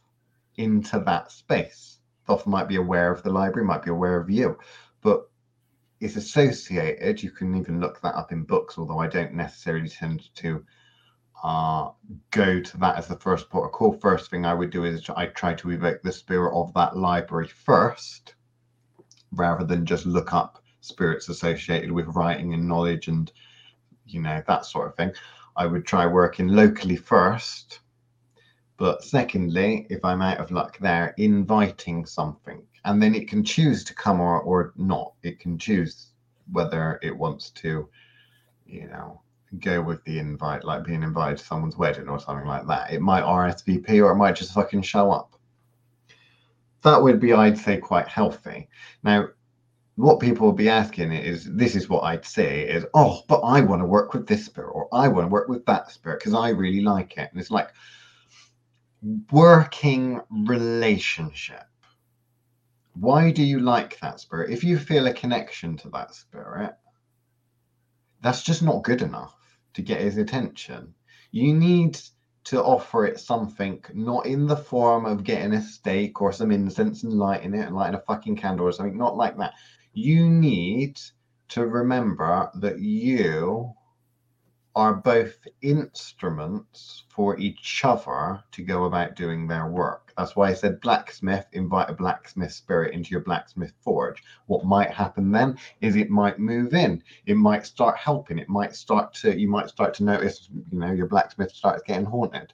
into that space? Thoth might be aware of the library, might be aware of you, but is associated. You can even look that up in books, although I don't necessarily tend to uh, go to that as the first port of call. First thing I would do is I try to evoke the spirit of that library first, rather than just look up spirits associated with writing and knowledge and you know that sort of thing. I would try working locally first. But secondly, if I'm out of luck there, inviting something. And then it can choose to come or, or not. It can choose whether it wants to, you know, go with the invite, like being invited to someone's wedding or something like that. It might RSVP or it might just fucking show up. That would be, I'd say, quite healthy. Now, what people will be asking is this is what I'd say is, oh, but I want to work with this spirit or I want to work with that spirit because I really like it. And it's like working relationship. Why do you like that spirit? If you feel a connection to that spirit, that's just not good enough to get his attention. You need to offer it something, not in the form of getting a steak or some incense and lighting it and lighting a fucking candle or something, not like that you need to remember that you are both instruments for each other to go about doing their work. That's why I said blacksmith, invite a blacksmith spirit into your blacksmith forge. What might happen then is it might move in, it might start helping, it might start to, you might start to notice, you know, your blacksmith starts getting haunted.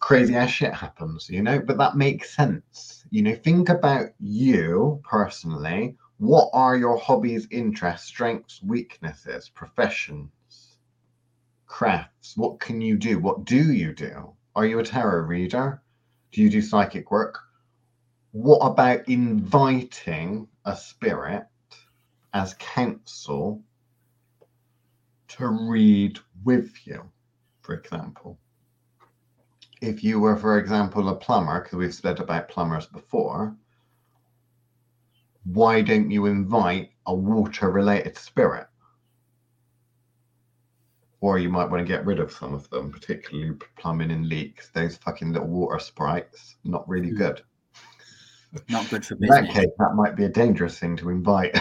Crazy ass shit happens, you know, but that makes sense. You know, think about you personally what are your hobbies, interests, strengths, weaknesses, professions, crafts? What can you do? What do you do? Are you a tarot reader? Do you do psychic work? What about inviting a spirit as counsel to read with you, for example? If you were, for example, a plumber, because we've said about plumbers before, why don't you invite a water related spirit? Or you might want to get rid of some of them, particularly plumbing and leaks. Those fucking little water sprites, not really mm. good. Not good for business. In that case, that might be a dangerous thing to invite.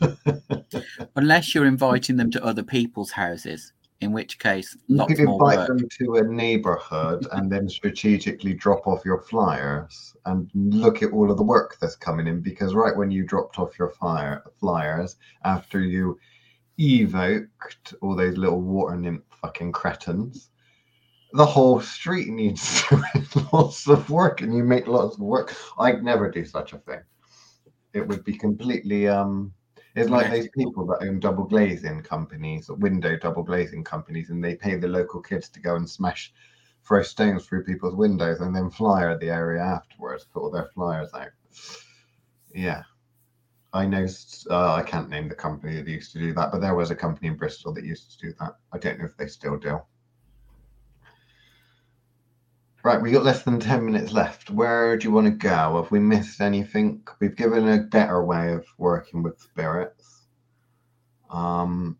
Unless you're inviting them to other people's houses in which case not. you could invite them to a neighborhood and then strategically drop off your flyers and look at all of the work that's coming in because right when you dropped off your flyer flyers after you evoked all those little water nymph fucking cretins the whole street needs lots of work and you make lots of work i'd never do such a thing it would be completely um it's like those people that own double glazing companies, window double glazing companies, and they pay the local kids to go and smash, throw stones through people's windows and then flyer the area afterwards, put all their flyers out. Yeah. I know, uh, I can't name the company that used to do that, but there was a company in Bristol that used to do that. I don't know if they still do. Right, we got less than 10 minutes left. Where do you want to go? Have we missed anything? We've given a better way of working with spirits. Um,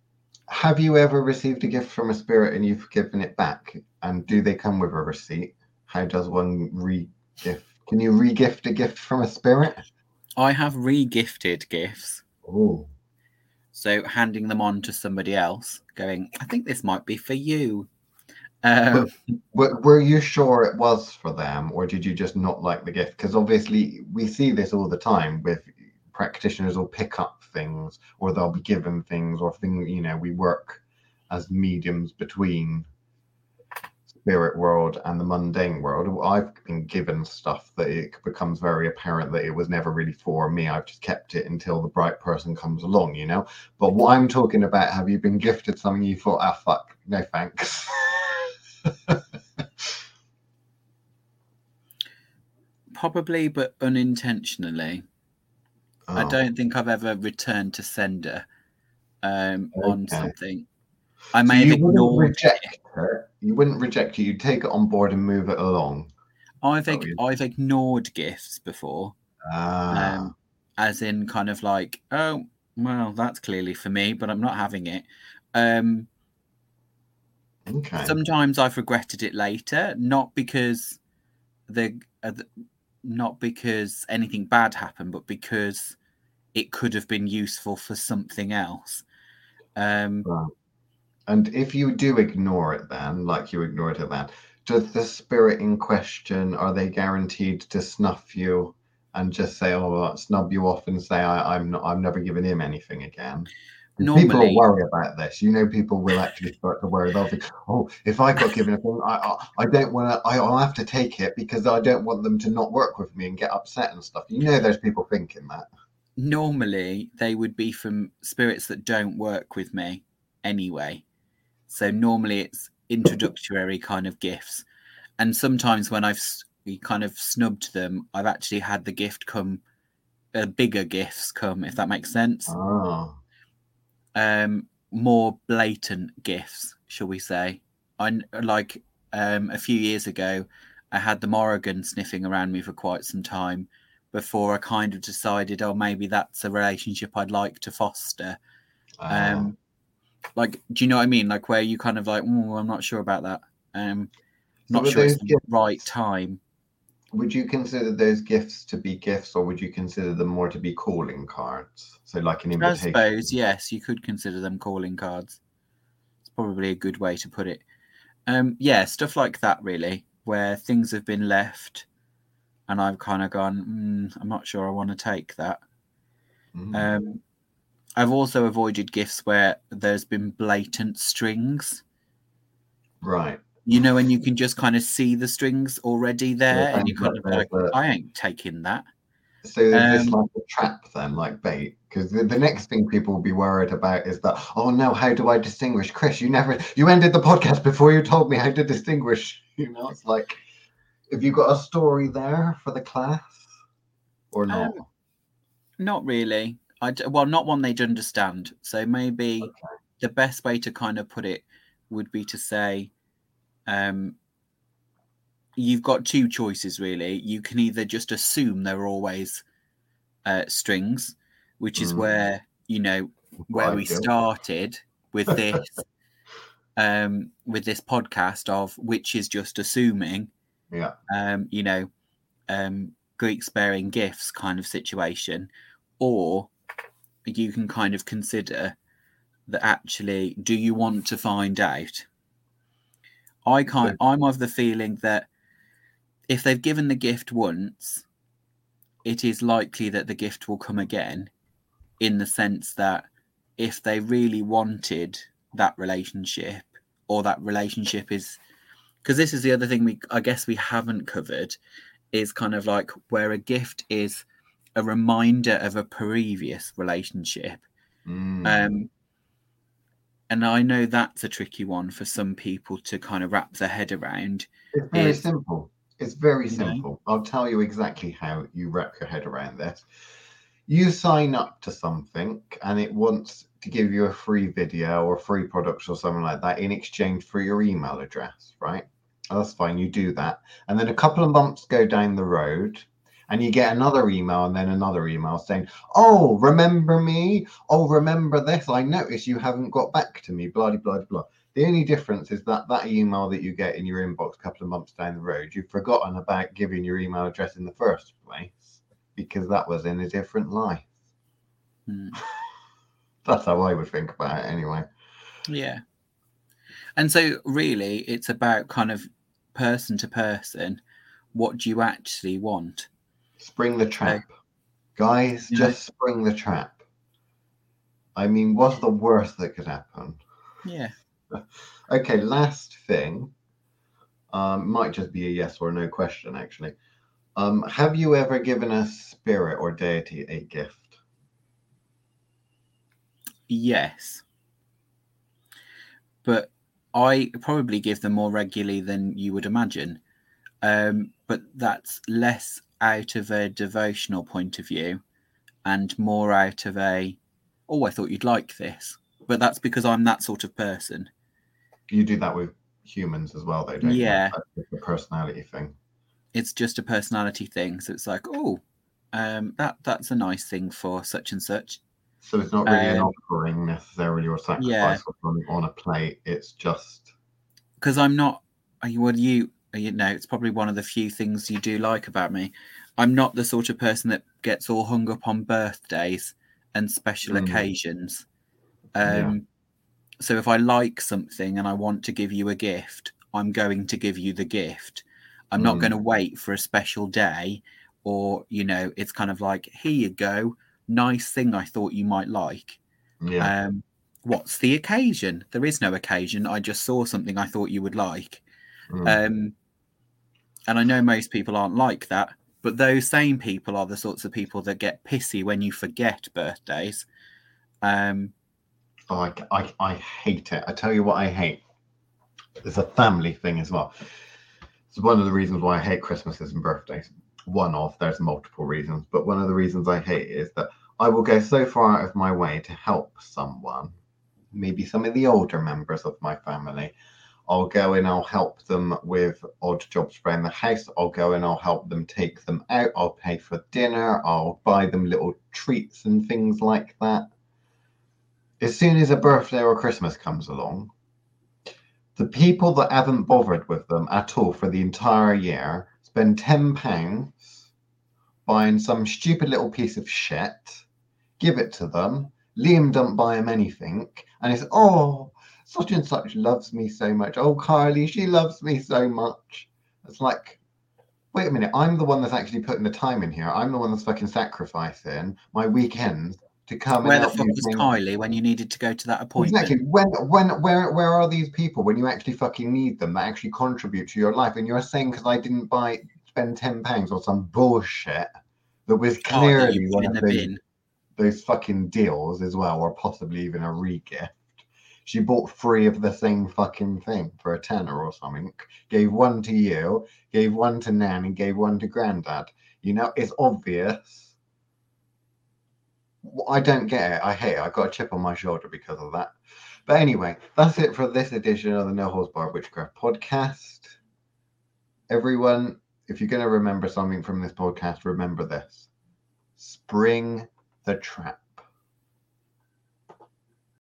have you ever received a gift from a spirit and you've given it back? And do they come with a receipt? How does one re-gift? Can you re-gift a gift from a spirit? I have re-gifted gifts. Oh. So handing them on to somebody else, going, I think this might be for you. Um, were, were you sure it was for them, or did you just not like the gift? Because obviously, we see this all the time with practitioners will pick up things, or they'll be given things, or things. You know, we work as mediums between spirit world and the mundane world. I've been given stuff that it becomes very apparent that it was never really for me. I've just kept it until the bright person comes along, you know. But what I'm talking about, have you been gifted something you thought, ah, fuck, no thanks. Probably, but unintentionally. Oh. I don't think I've ever returned to sender um, okay. on something. I may so have ignored reject it. You wouldn't reject it. You'd take it on board and move it along. I've ig- I've ignored gifts before. Ah. Um, as in, kind of like, oh, well, that's clearly for me, but I'm not having it. Um, Okay. Sometimes I've regretted it later, not because the, uh, the not because anything bad happened, but because it could have been useful for something else. Um, Right. And if you do ignore it, then, like you ignored it then, does the spirit in question are they guaranteed to snuff you and just say, "Oh, snub you off," and say, I, "I'm not. I'm never giving him anything again." people Normally- will worry about this. You know, people will actually start to worry. They'll think, "Oh, if I got given a thing, I I, I don't want to. I'll have to take it because I don't want them to not work with me and get upset and stuff." You know, there's people thinking that. normally they would be from spirits that don't work with me anyway. So normally it's introductory kind of gifts. And sometimes when I've kind of snubbed them, I've actually had the gift come, uh, bigger gifts come, if that makes sense. Oh, Um, more blatant gifts, shall we say? I like um, a few years ago, I had the Morrigan sniffing around me for quite some time before I kind of decided, oh, maybe that's a relationship I'd like to foster. Ah. Um, like, do you know what I mean? Like, where you kind of like, oh, I'm not sure about that. Um, not were sure it's the gifts- right time. Would you consider those gifts to be gifts, or would you consider them more to be calling cards? So, like an invitation. I suppose, yes, you could consider them calling cards. It's probably a good way to put it. Um, yeah, stuff like that, really, where things have been left, and I've kind of gone, mm, I'm not sure I want to take that. Mm. Um, I've also avoided gifts where there's been blatant strings. right. You know, and you can just kind of see the strings already there, and you kind of like like, there's a- I ain't taking that. So is this Um, like a trap then, like bait? Because the, the next thing people will be worried about is that, oh no, how do I distinguish? Chris, you never, you ended the podcast before you told me how to distinguish. You know, it's like, have you got a story there for the class or not? Um, Not really. I d- well, not one they'd understand. So maybe Okay. the best way to kind of put it would be to say, um, you've got two choices really. You can either just assume they're always uh, strings, which is Mm. where you know where I we started with this um with this podcast of which is just assuming Yeah. um you know um greek sparing gifts kind of situation or you can kind of consider that actually do you want to find out? I can't i'm of the feeling that if they've given the gift once it is likely that the gift will come again in the sense that if they really wanted that relationship or that relationship is because this is the other thing we i guess we haven't covered is kind of like where a gift is a reminder of a previous relationship Mm. um and i know that's a tricky one for some people to kind of wrap their head around It's very is- simple. It's very you know? simple. I'll tell you exactly how you wrap your head around this. You sign up to something and it wants to give you a free video or free products or something like that in exchange for your email address, right? That's fine. You do that. And then a couple of months go down the road and you get another email and then another email saying, Oh, remember me? Oh, remember this? I noticed you haven't got back to me, blah, blah, blah. The only difference is that that email that you get in your inbox a couple of months down the road, you've forgotten about giving your email address in the first place because that was in a different life. Hmm. That's how I would think about it anyway. Yeah. And so really it's about kind of person to person, what do you actually want? Spring the trap. Guys, Yeah. just spring the trap. I mean, what's the worst that could happen? Yeah. Okay, last thing. Um, might just be a yes or no question, actually. Um, have you ever given a spirit or deity a gift? Yes. But I probably give them more regularly than you would imagine. Um, but that's less out of a devotional point of view and more out of a, oh, I thought you'd like this. But that's because I'm that sort of person. You do that with humans as well, though, don't Yeah. you? Personality thing. It's just a personality thing. So it's like, oh, um, that that's a nice thing for such and such. So it's not really an Um, offering necessarily or sacrifice yeah. something on a plate. It's just because I'm not. are Well, you you know, it's probably one of the few things you do like about me. I'm not the sort of person that gets all hung up on birthdays and special Mm. occasions. Yeah. Um, So if I like something and I want to give you a gift, I'm going to give you the gift. I'm not Mm. going to wait for a special day or, you know, it's kind of like, here you go, nice thing I thought you might like. Yeah. Um, what's the occasion? There is no occasion. I just saw something I thought you would like. Mm. Um, and I know most people aren't like that, but those same people are the sorts of people that get pissy when you forget birthdays. Um, Oh, I, I, I hate it. I tell you what I hate. It's a family thing as well. It's one of the reasons why I hate Christmases and birthdays. One of, there's multiple reasons, but one of the reasons I hate is that I will go so far out of my way to help someone, maybe some of the older members of my family. I'll go in, I'll help them with odd jobs around the house. I'll go in, I'll help them take them out. I'll pay for dinner. I'll buy them little treats and things like that as soon as a birthday or Christmas comes along, the people that haven't bothered with them at all for the entire year spend ten pounds buying some stupid little piece of shit, give it to them. Liam don't buy him anything, and it's oh, such and such loves me so much. Oh, Carly, she loves me so much. It's like, wait a minute, I'm the one that's actually putting the time in here. I'm the one that's fucking sacrificing my weekends to come where and the fuck was Kylie when you needed to go to that appointment? Exactly. When when where where are these people when you actually fucking need them that actually contribute to your life? And you're saying because I didn't buy spend ten pounds or some bullshit that was Oh, clearly put one of the those, those fucking deals as well, or possibly even a re-gift. She bought three of the same fucking thing for a tenner or something. Gave one to you, gave one to Nan, and gave one to Grandad. You know, it's obvious. I don't get it. I hate it. I got a chip on my shoulder because of that. But anyway, that's it for this edition of the No Holds Barred Witchcraft podcast. Everyone, if you're going to remember something from this podcast, remember this spring the trap.